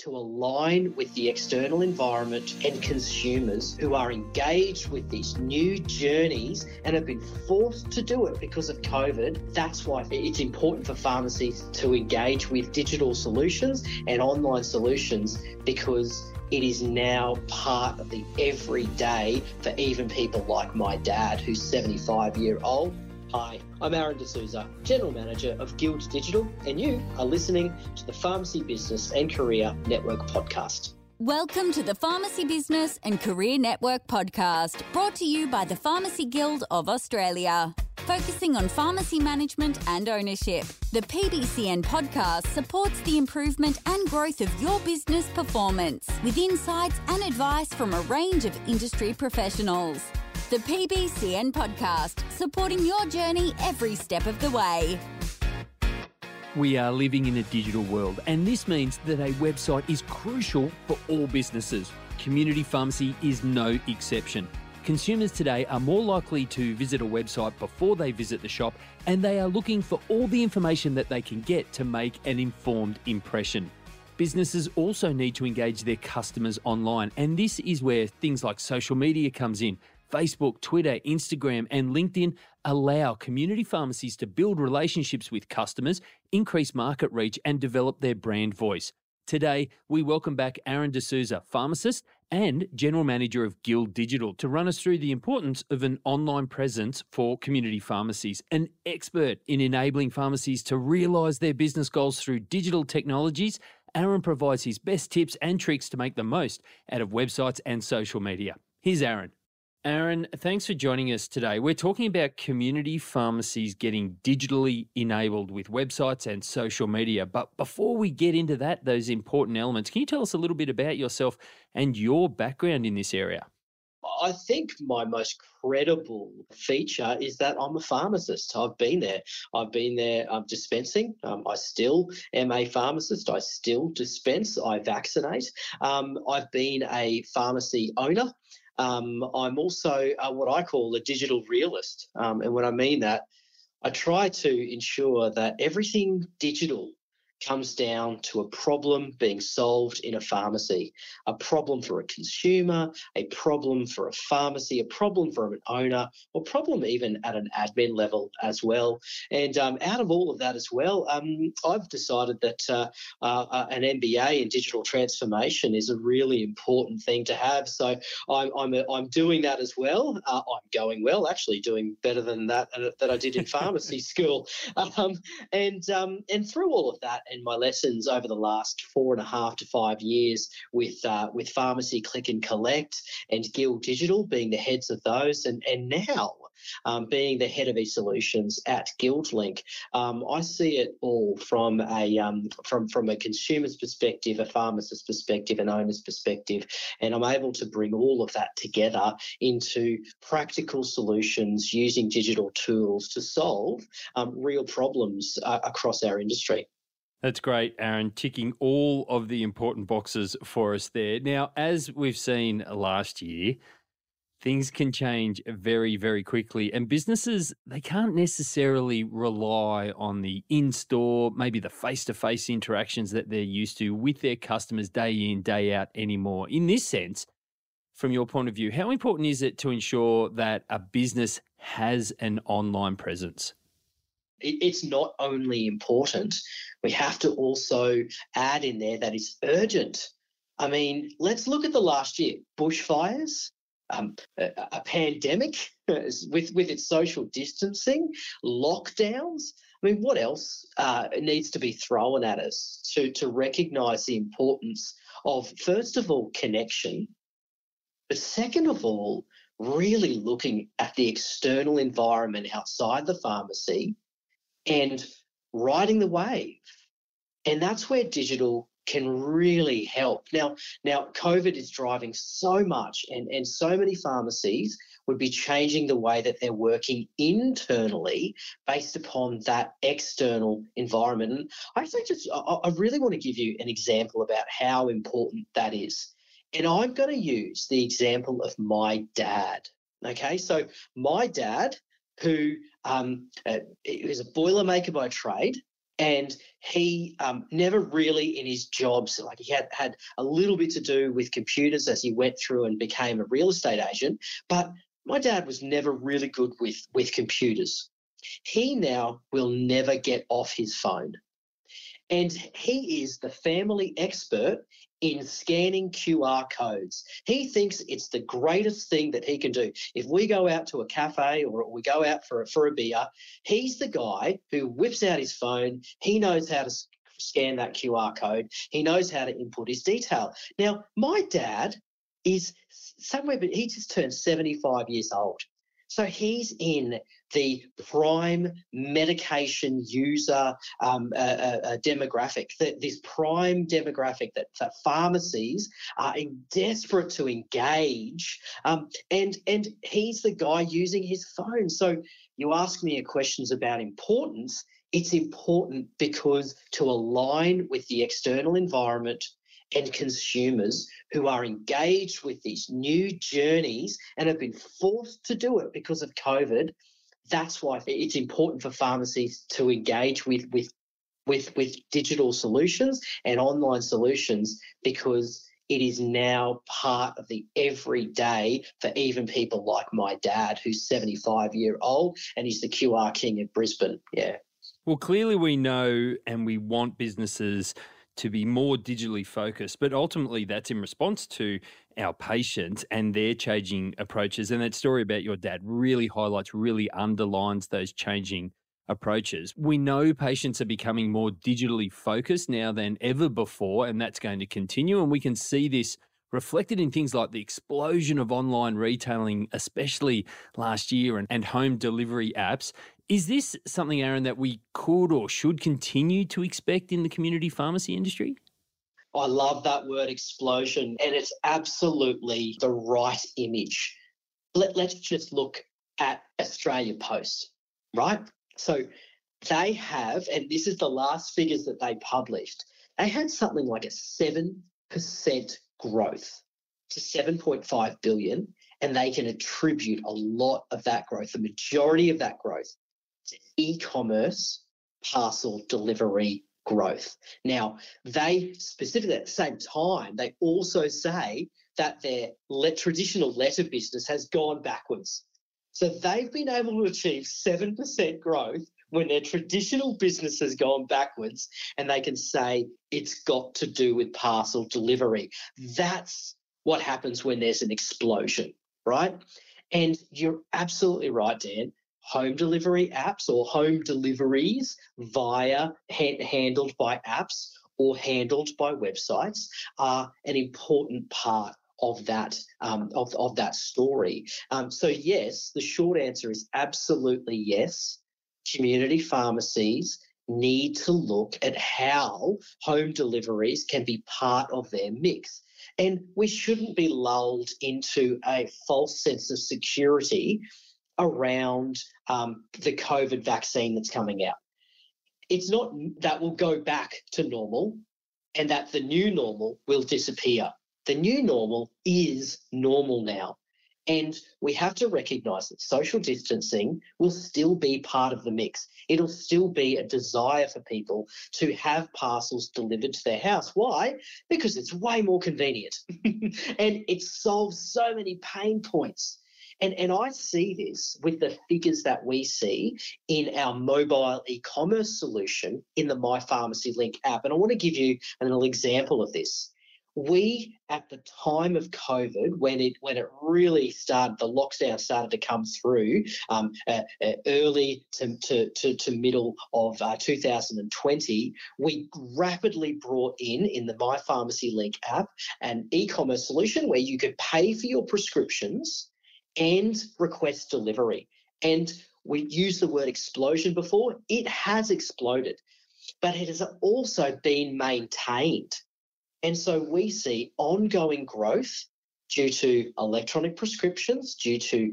to align with the external environment and consumers who are engaged with these new journeys and have been forced to do it because of COVID. That's why it's important for pharmacies to engage with digital solutions and online solutions because it is now part of the everyday for even people like my dad, who's 75 year old. Hi, I'm Aaron D'Souza, General Manager of Guild Digital, and you are listening to the Pharmacy Business and Career Network podcast. Welcome to the Pharmacy Business and Career Network podcast, brought to you by the Pharmacy Guild of Australia. Focusing on pharmacy management and ownership, the PBCN podcast supports the improvement and growth of your business performance with insights and advice from a range of industry professionals. The PBCN podcast, supporting your journey every step of the way. We are living in a digital world, and this means that a website is crucial for all businesses. Community pharmacy is no exception. Consumers today are more likely to visit a website before they visit the shop, and they are looking for all the information that they can get to make an informed impression. Businesses also need to engage their customers online, and this is where things like social media comes in. Facebook, Twitter, Instagram, and LinkedIn allow community pharmacies to build relationships with customers, increase market reach, and develop their brand voice. Today, we welcome back Aaron D'Souza, pharmacist and General Manager of Guild Digital, to run us through the importance of an online presence for community pharmacies. An expert in enabling pharmacies to realise their business goals through digital technologies, Aaron provides his best tips and tricks to make the most out of websites and social media. Here's Aaron. Aaron, thanks for joining us today. We're talking about community pharmacies getting digitally enabled with websites and social media. But before we get into that, those important elements, can you tell us a little bit about yourself and your background in this area? I think my most credible feature is that I'm a pharmacist. I've been there. I've been there um, dispensing. Um, I still am a pharmacist. I still dispense. I vaccinate. Um, I've been a pharmacy owner. Um, I'm also uh, what I call a digital realist. Um, and when I mean that, I try to ensure that everything digital comes down to a problem being solved in a pharmacy, a problem for a consumer, a problem for a pharmacy, a problem for an owner, or problem even at an admin level as well. And um, out of all of that as well, um, I've decided that uh, uh, uh an MBA in digital transformation is a really important thing to have. So I'm I'm, a, I'm doing that as well. Uh, I'm going well, actually doing better than that uh, that I did in pharmacy school. Um, and um, and through all of that and my lessons over the last four and a half to five years with uh, with Pharmacy Click and Collect and Guild Digital being the heads of those, and and now um, being the head of e-solutions at GuildLink, um, I see it all from a um, from from a consumer's perspective, a pharmacist's perspective, an owner's perspective, and I'm able to bring all of that together into practical solutions using digital tools to solve um, real problems uh, across our industry. That's great, Aaron, ticking all of the important boxes for us there. Now, as we've seen last year, things can change very, very quickly. And businesses, they can't necessarily rely on the in store, maybe the face to face interactions that they're used to with their customers day in, day out anymore. In this sense, from your point of view, how important is it to ensure that a business has an online presence? it's not only important, we have to also add in there that it's urgent. I mean, let's look at the last year bushfires, um, a, a, pandemic with, with its social distancing, lockdowns. I mean, what else uh, needs to be thrown at us to, to recognize the importance of, first of all, connection, but second of all, really looking at the external environment outside the pharmacy and riding the wave. And that's where digital can really help. Now, now COVID is driving so much, and, and so many pharmacies would be changing the way that they're working internally based upon that external environment. And I actually just, I, I really want to give you an example about how important that is. And I'm going to use the example of my dad. Okay, so my dad who um, uh, is a boilermaker by trade and he um, never really in his jobs like he had had a little bit to do with computers as he went through and became a real estate agent but my dad was never really good with with computers. He now will never get off his phone. And he is the family expert in scanning QR codes. He thinks it's the greatest thing that he can do. If we go out to a cafe or we go out for a, for a beer, he's the guy who whips out his phone. He knows how to scan that QR code. He knows how to input his detail. Now, my dad is somewhere, but he just turned 75 years old. So he's in the prime medication user um, uh, uh, demographic, the, this prime demographic that, that, pharmacies are desperate to engage. Um, and, and he's the guy using his phone. So you ask me questions about importance. It's important because to align with the external environment and consumers who are engaged with these new journeys and have been forced to do it because of COVID. That's why it's important for pharmacies to engage with with with with digital solutions and online solutions because it is now part of the everyday for even people like my dad, who's 75 year old and he's the QR king of Brisbane. Yeah. Well, clearly we know and we want businesses to be more digitally focused. But ultimately, that's in response to our patients and their changing approaches. And that story about your dad really highlights, really underlines those changing approaches. We know patients are becoming more digitally focused now than ever before, and that's going to continue. And we can see this reflected in things like the explosion of online retailing, especially last year, and, and home delivery apps. Is this something, Aaron, that we could or should continue to expect in the community pharmacy industry? I love that word explosion, and it's absolutely the right image. Let, let's just look at Australia Post, right? So they have, and this is the last figures that they published, they had something like a 7% growth to 7.5 billion, and they can attribute a lot of that growth, the majority of that growth, to e-commerce parcel delivery growth. Now, they specifically at the same time, they also say that their traditional letter business has gone backwards. So they've been able to achieve 7% growth when their traditional business has gone backwards and they can say it's got to do with parcel delivery. That's what happens when there's an explosion, right? And you're absolutely right, Dan home delivery apps or home deliveries via ha- handled by apps or handled by websites are an important part of that um, of, of that story. Um, so yes, the short answer is absolutely yes. Community pharmacies need to look at how home deliveries can be part of their mix. And we shouldn't be lulled into a false sense of security around um, the COVID vaccine that's coming out. It's not that we'll go back to normal and that the new normal will disappear. The new normal is normal now. And we have to recognize that social distancing will still be part of the mix. It'll still be a desire for people to have parcels delivered to their house. Why? Because it's way more convenient and it solves so many pain points and, and I see this with the figures that we see in our mobile e commerce solution in the My Pharmacy Link app. And I want to give you an example of this. We, at the time of COVID, when it when it really started, the lockdown started to come through um, uh, uh, early to, to, to, to, middle of uh, 2020, we rapidly brought in in the My Pharmacy Link app an e-commerce solution where you could pay for your prescriptions and request delivery. And we used the word explosion before. It has exploded, but it has also been maintained. And so we see ongoing growth due to electronic prescriptions, due to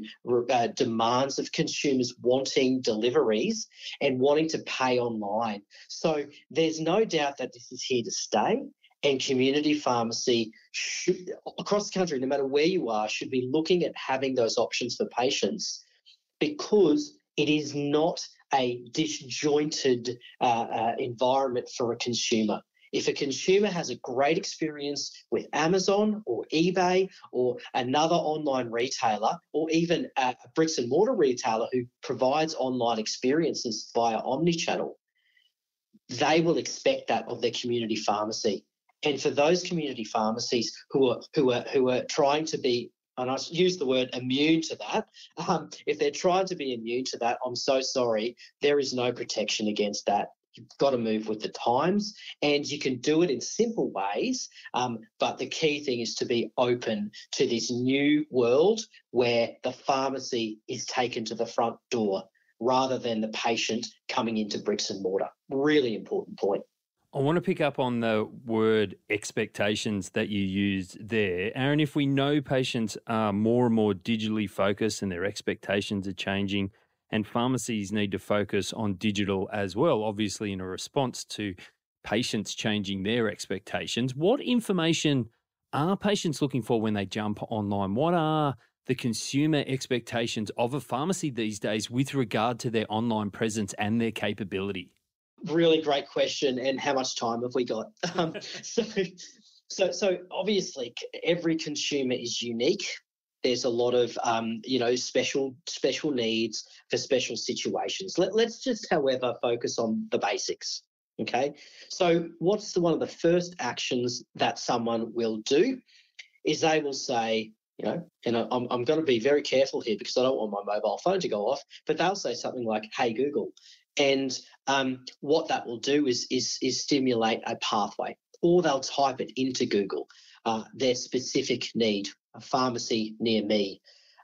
uh, demands of consumers wanting deliveries and wanting to pay online. So there's no doubt that this is here to stay and community pharmacy should, across the country, no matter where you are, should be looking at having those options for patients because it is not a disjointed uh, uh, environment for a consumer. If a consumer has a great experience with Amazon or eBay or another online retailer or even a bricks and mortar retailer who provides online experiences via omnichannel, they will expect that of their community pharmacy. And for those community pharmacies who are who are who are trying to be and I use the word immune to that. Um, if they're trying to be immune to that, I'm so sorry. There is no protection against that. You've got to move with the times, and you can do it in simple ways. Um, but the key thing is to be open to this new world where the pharmacy is taken to the front door rather than the patient coming into bricks and mortar. Really important point. I want to pick up on the word expectations that you used there. Aaron, if we know patients are more and more digitally focused and their expectations are changing, and pharmacies need to focus on digital as well, obviously, in a response to patients changing their expectations, what information are patients looking for when they jump online? What are the consumer expectations of a pharmacy these days with regard to their online presence and their capability? Really great question. And how much time have we got? Um, so, so, so obviously, every consumer is unique. There's a lot of, um, you know, special special needs for special situations. Let, let's just, however, focus on the basics. Okay. So, what's the, one of the first actions that someone will do? Is they will say, you know, and I'm, I'm going to be very careful here because I don't want my mobile phone to go off, but they'll say something like, hey, Google. And um, what that will do is, is, is stimulate a pathway, or they'll type it into Google, uh, their specific need, a pharmacy near me.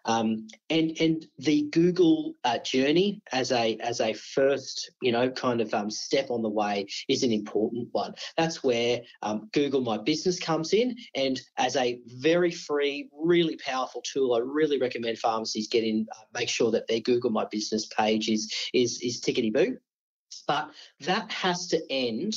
Um, and and the Google uh, journey as a as a first you know kind of um, step on the way is an important one. That's where um, Google My Business comes in, and as a very free, really powerful tool, I really recommend pharmacies get in, uh, make sure that their Google My Business page is is is tickety boo. But that has to end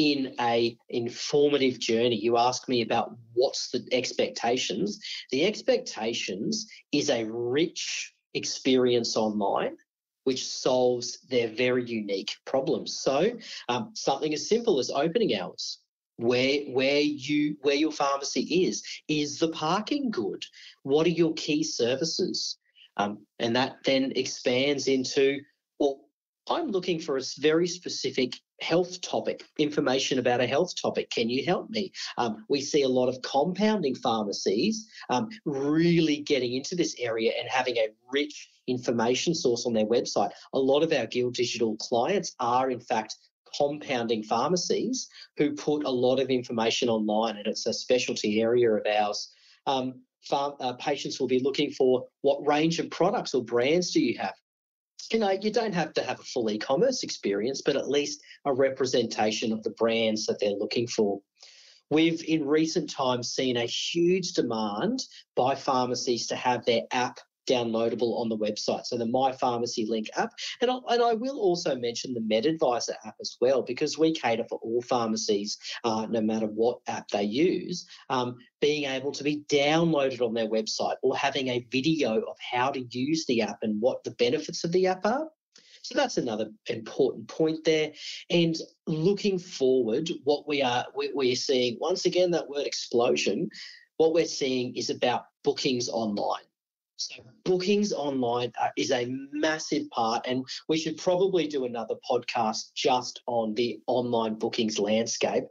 in a informative journey. You ask me about what's the expectations. The expectations is a rich experience online which solves their very unique problems. So um, something as simple as opening hours where where you where your pharmacy is is the parking good? What are your key services? Um, and that then expands into well I'm looking for a very specific health topic, information about a health topic. Can you help me? Um, we see a lot of compounding pharmacies um, really getting into this area and having a rich information source on their website. A lot of our Guild Digital clients are, in fact, compounding pharmacies who put a lot of information online, and it's a specialty area of ours. Um, farm, uh, patients will be looking for what range of products or brands do you have? You know, you don't have to have a full e-commerce experience, but at least a representation of the brands that they're looking for. We've in recent times seen a huge demand by pharmacies to have their app downloadable on the website. So the My Pharmacy Link app, and I, and I will also mention the MedAdvisor app as well because we cater for all pharmacies, uh, no matter what app they use. Um, being able to be downloaded on their website or having a video of how to use the app and what the benefits of the app are. So that's another important point there. And looking forward, what we are we're seeing once again that word explosion. What we're seeing is about bookings online. So bookings online is a massive part, and we should probably do another podcast just on the online bookings landscape.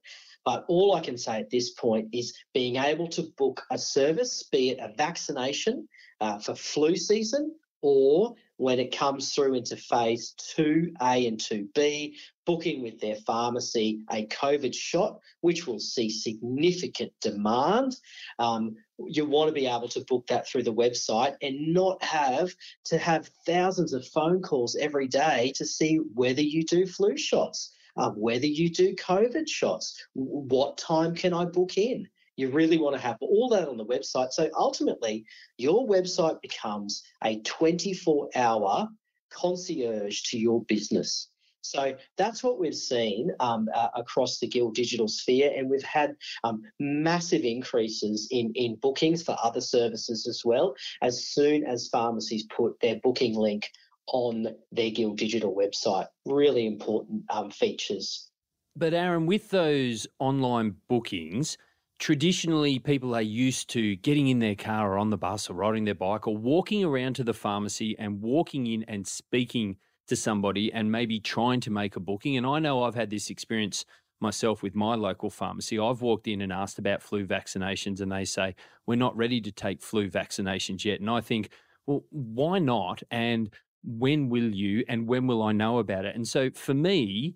But all I can say at this point is being able to book a service, be it a vaccination uh, for flu season or when it comes through into phase 2A and 2B, booking with their pharmacy a COVID shot, which will see significant demand. Um, you want to be able to book that through the website and not have to have thousands of phone calls every day to see whether you do flu shots, uh, whether you do COVID shots, what time can I book in? You really want to have all that on the website. So ultimately, your website becomes a 24 hour concierge to your business. So that's what we've seen um, uh, across the Guild digital sphere, and we've had um, massive increases in, in bookings for other services as well, as soon as pharmacies put their booking link on their Guild Digital website. Really important um, features. But Aaron, with those online bookings, traditionally people are used to getting in their car or on the bus or riding their bike or walking around to the pharmacy and walking in and speaking to somebody and maybe trying to make a booking. And I know I've had this experience myself with my local pharmacy. I've walked in and asked about flu vaccinations, and they say, We're not ready to take flu vaccinations yet. And I think, Well, why not? And when will you? And when will I know about it? And so for me,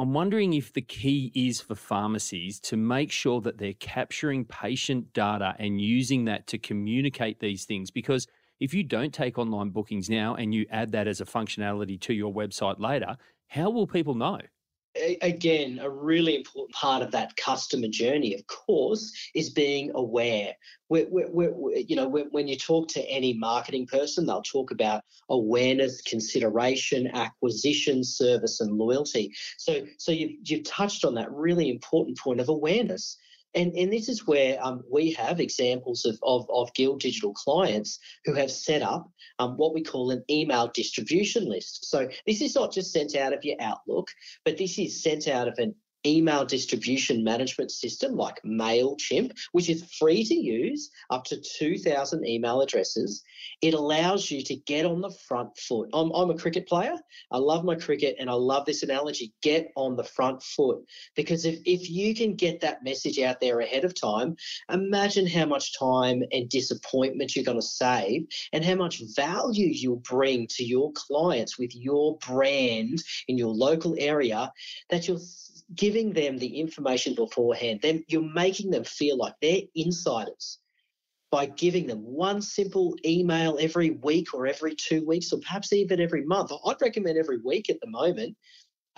I'm wondering if the key is for pharmacies to make sure that they're capturing patient data and using that to communicate these things. Because if you don't take online bookings now and you add that as a functionality to your website later, how will people know? Again, a really important part of that customer journey, of course, is being aware. We're, we're, we're, you know, when you talk to any marketing person, they'll talk about awareness, consideration, acquisition, service, and loyalty. So, so you've, you've touched on that really important point of awareness. And, and this is where um, we have examples of, of, of Guild Digital clients who have set up um, what we call an email distribution list. So this is not just sent out of your Outlook, but this is sent out of an email distribution management system like MailChimp, which is free to use, up to 2,000 email addresses. It allows you to get on the front foot. I'm, I'm a cricket player. I love my cricket and I love this analogy get on the front foot. Because if, if you can get that message out there ahead of time, imagine how much time and disappointment you're going to save and how much value you'll bring to your clients with your brand in your local area that you'll giving them the information beforehand, then you're making them feel like they're insiders by giving them one simple email every week or every two weeks or perhaps even every month. I'd recommend every week at the moment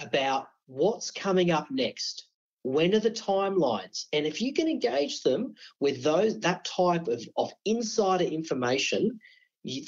about what's coming up next. When are the timelines? And if you can engage them with those that type of, of insider information,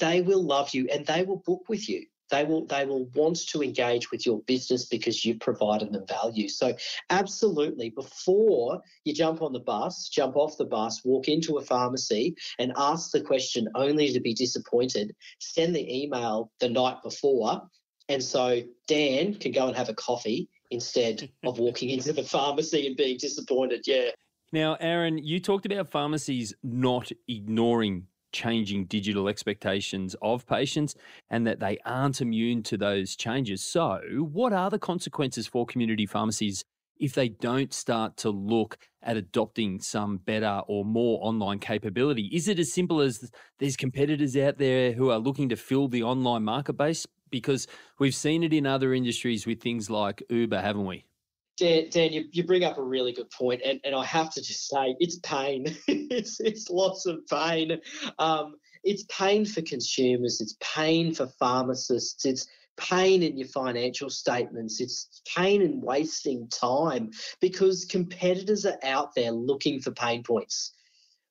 they will love you and they will book with you they will they will want to engage with your business because you've provided them value. So absolutely before you jump on the bus jump off the bus walk into a pharmacy and ask the question only to be disappointed send the email the night before. And so dan can go and have a coffee instead of walking into the pharmacy and being disappointed. Yeah. Now aaron you talked about pharmacies not ignoring changing digital expectations of patients and that they aren't immune to those changes. So, what are the consequences for community pharmacies if they don't start to look at adopting some better or more online capability? Is it as simple as there's competitors out there who are looking to fill the online market base? Because we've seen it in other industries with things like Uber, haven't we? Dan, Dan you, you bring up a really good point, and, and I have to just say it's pain. it's, it's lots of pain. Um, it's pain for consumers, it's pain for pharmacists, it's pain in your financial statements, it's pain in wasting time because competitors are out there looking for pain points.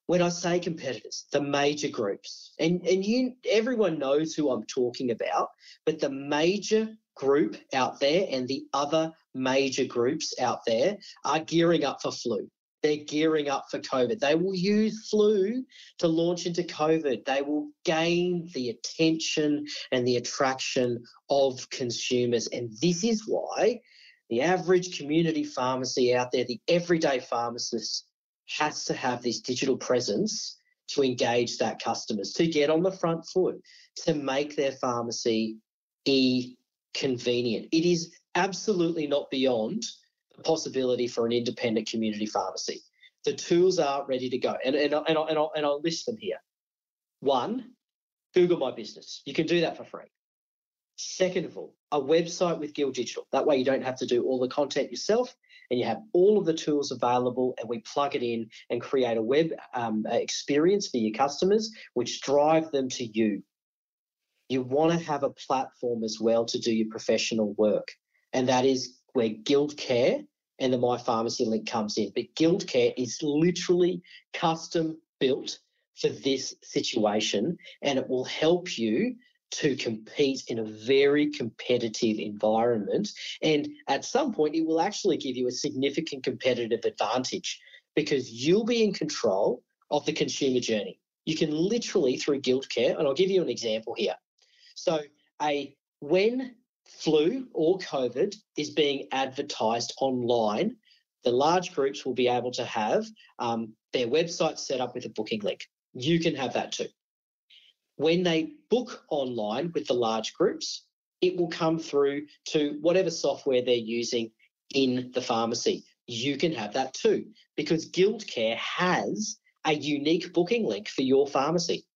When I say competitors, the major groups, and, and you everyone knows who I'm talking about, but the major group out there and the other major groups out there are gearing up for flu. They're gearing up for COVID. They will use flu to launch into COVID. They will gain the attention and the attraction of consumers. And this is why the average community pharmacy out there, the everyday pharmacist, has to have this digital presence to engage that customers, to get on the front foot, to make their pharmacy e convenient. It is absolutely not beyond the possibility for an independent community pharmacy. The tools are ready to go, and, and, and, and, I'll, and I'll list them here. One, Google My Business. You can do that for free. Second of all, a website with Guild Digital. That way you don't have to do all the content yourself and you have all of the tools available and we plug it in and create a web um, experience for your customers which drive them to you you want to have a platform as well to do your professional work. And that is where Guild Care and the My Pharmacy link comes in. But Guild Care is literally custom built for this situation and it will help you to compete in a very competitive environment. And at some point, it will actually give you a significant competitive advantage because you'll be in control of the consumer journey. You can literally, through Guild Care, and I'll give you an example here. So a when flu or COVID is being advertised online, the large groups will be able to have um, their website set up with a booking link. You can have that too. When they book online with the large groups, it will come through to whatever software they're using in the pharmacy. You can have that too because Guildcare has a unique booking link for your pharmacy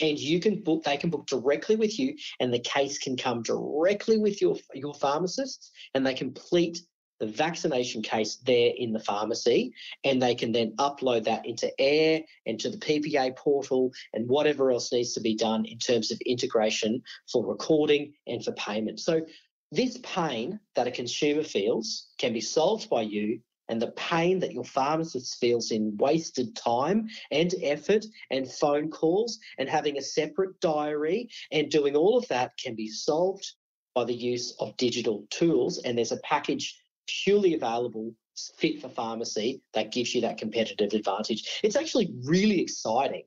and you can book they can book directly with you and the case can come directly with your your pharmacist and they complete the vaccination case there in the pharmacy and they can then upload that into air and to the ppa portal and whatever else needs to be done in terms of integration for recording and for payment. So this pain that a consumer feels can be solved by you and the pain that your pharmacist feels in wasted time and effort and phone calls and having a separate diary and doing all of that can be solved by the use of digital tools. And there's a package purely available fit for pharmacy that gives you that competitive advantage. It's actually really exciting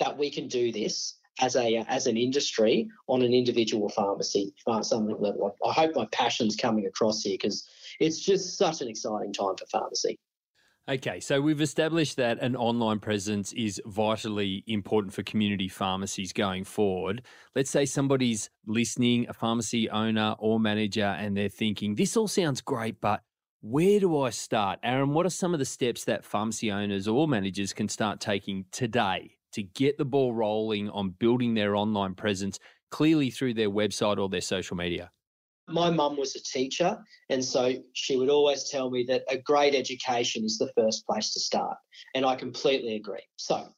that we can do this as a uh, as an industry on an individual pharmacy uh, something level. I hope my passion's coming across here because it's just such an exciting time for pharmacy. Okay, so we've established that an online presence is vitally important for community pharmacies going forward. Let's say somebody's listening, a pharmacy owner or manager, and they're thinking, this all sounds great, but where do I start? Aaron, what are some of the steps that pharmacy owners or managers can start taking today to get the ball rolling on building their online presence clearly through their website or their social media? my mum was a teacher, and so she would always tell me that a great education is the first place to start. And I completely agree. So,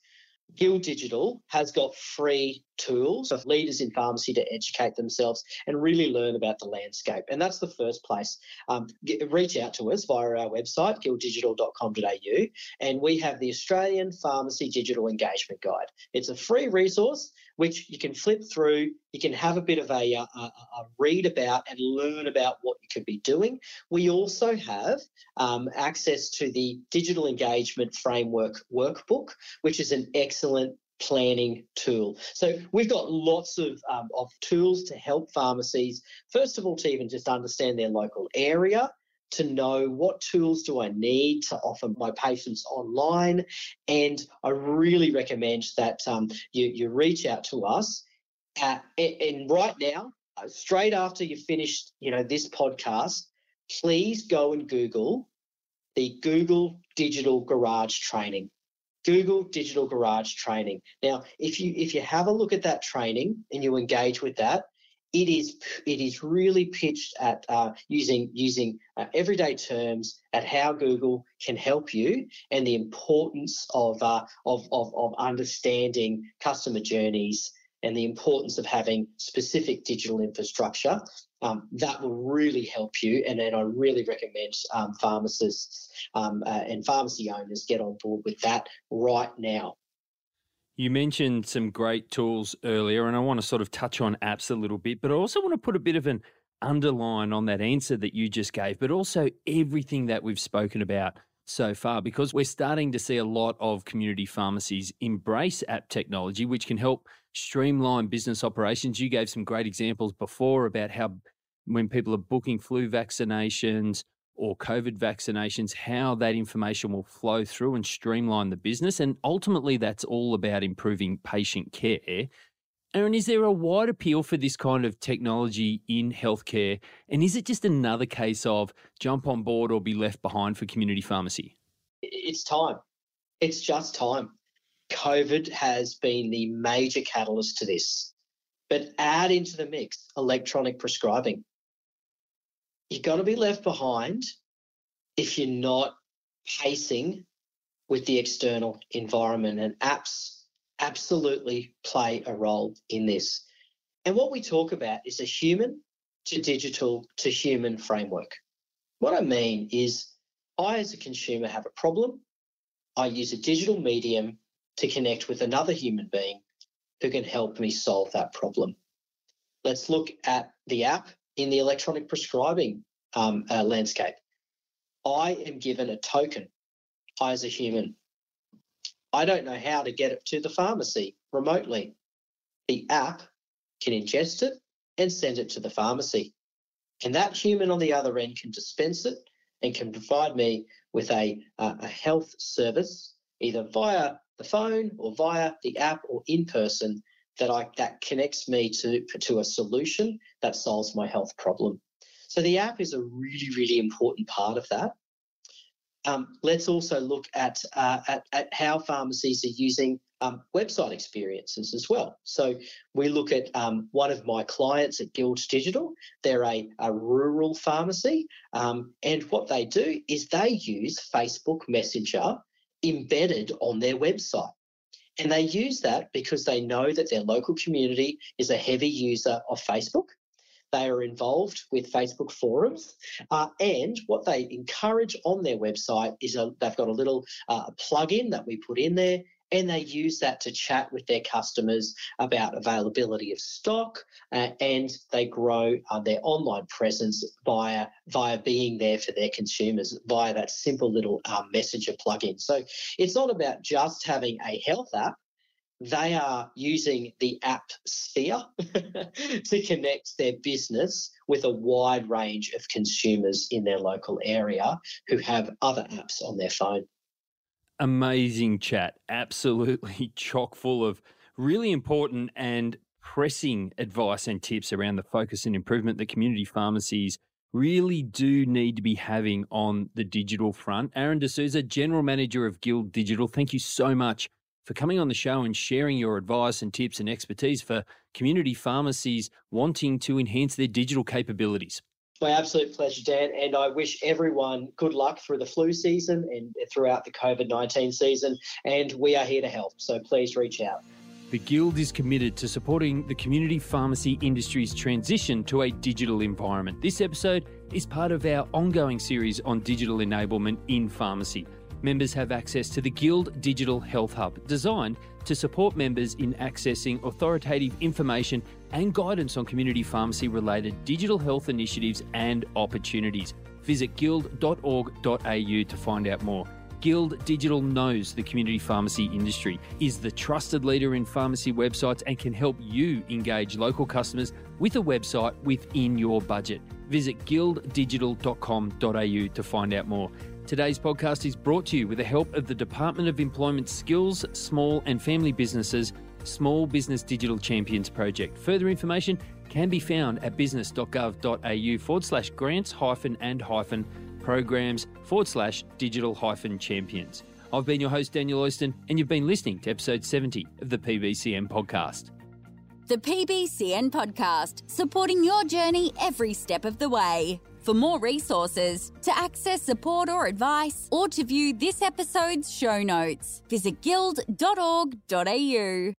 Guild Digital has got free tools for leaders in pharmacy to educate themselves and really learn about the landscape. And that's the first place. Um, get, reach out to us via our website, guilddigital.com.au, and we have the Australian Pharmacy Digital Engagement Guide. It's a free resource which you can flip through. You can have a bit of a, a, a read about and learn about what you could be doing. We also have um, access to the Digital Engagement Framework Workbook, which is an excellent planning tool. So we've got lots of, um, of tools to help pharmacies, first of all, to even just understand their local area, to know what tools do I need to offer my patients online. And I really recommend that um, you, you reach out to us. Uh, and, and right now, uh, straight after you finished, you know, this podcast, please go and Google the Google Digital Garage Training. Google Digital Garage Training. Now, if you if you have a look at that training and you engage with that, it is it is really pitched at uh, using using uh, everyday terms at how Google can help you and the importance of, uh, of, of of understanding customer journeys and the importance of having specific digital infrastructure. Um, that will really help you, and then I really recommend um, pharmacists um, uh, and pharmacy owners get on board with that right now. You mentioned some great tools earlier, and I want to sort of touch on apps a little bit, but I also want to put a bit of an underline on that answer that you just gave, but also everything that we've spoken about so far, because we're starting to see a lot of community pharmacies embrace app technology, which can help streamline business operations. You gave some great examples before about how when people are booking flu vaccinations or COVID vaccinations, how that information will flow through and streamline the business. And ultimately, that's all about improving patient care. Aaron, is there a wide appeal for this kind of technology in healthcare? And is it just another case of jump on board or be left behind for community pharmacy? It's time. It's just time. COVID has been the major catalyst to this. But add into the mix electronic prescribing you're going to be left behind if you're not pacing with the external environment. And apps absolutely play a role in this. And what we talk about is a human to digital to human framework. What I mean is, I as a consumer have a problem. I use a digital medium to connect with another human being who can help me solve that problem. Let's look at the app in the electronic prescribing um, uh, landscape. I am given a token. I, as a human, I don't know how to get it to the pharmacy remotely. The app can ingest it and send it to the pharmacy. And that human on the other end can dispense it and can provide me with a, uh, a health service, either via the phone or via the app or in person, that I that connects me to, to a solution that solves my health problem. So the app is a really, really important part of that. Um, let's also look at, uh, at, at how pharmacies are using um, website experiences as well. So we look at um, one of my clients at Guilds Digital. They're a, a rural pharmacy, um, and what they do is they use Facebook Messenger embedded on their website. And they use that because they know that their local community is a heavy user of Facebook. They are involved with Facebook forums, uh, and what they encourage on their website is a, they've got a little uh, plug-in that we put in there and they use that to chat with their customers about availability of stock uh, and they grow uh, their online presence via via being there for their consumers via that simple little um, messenger plugin. So it's not about just having a health app. They are using the app sphere to connect their business with a wide range of consumers in their local area who have other apps on their phone amazing chat. Absolutely chock full of really important and pressing advice and tips around the focus and improvement that community pharmacies really do need to be having on the digital front. Aaron D'Souza, General Manager of Guild Digital, thank you so much for coming on the show and sharing your advice and tips and expertise for community pharmacies wanting to enhance their digital capabilities my absolute pleasure, Dan. And I wish everyone good luck through the flu season and throughout the COVID 19 season. And we are here to help. So please reach out. The Guild is committed to supporting the community pharmacy industry's transition to a digital environment. This episode is part of our ongoing series on digital enablement in pharmacy. Members have access to the Guild Digital Health Hub, designed to support members in accessing authoritative information and guidance on community pharmacy related digital health initiatives and opportunities. Visit guild.org.au to find out more. Guild Digital knows the community pharmacy industry, is the trusted leader in pharmacy websites, and can help you engage local customers with a website within your budget. Visit guilddigital.com.au to find out more. Today's podcast is brought to you with the help of the Department of Employment Skills, Small and Family Businesses, Small Business Digital Champions Project. Further information can be found at business.gov.au forward slash grants hyphen and hyphen programs forward slash digital hyphen champions. I've been your host, Daniel Oyston, and you've been listening to episode 70 of the PBCN podcast. The PBCN podcast, supporting your journey every step of the way. For more resources, to access support or advice, or to view this episode's show notes, visit guild.org.au.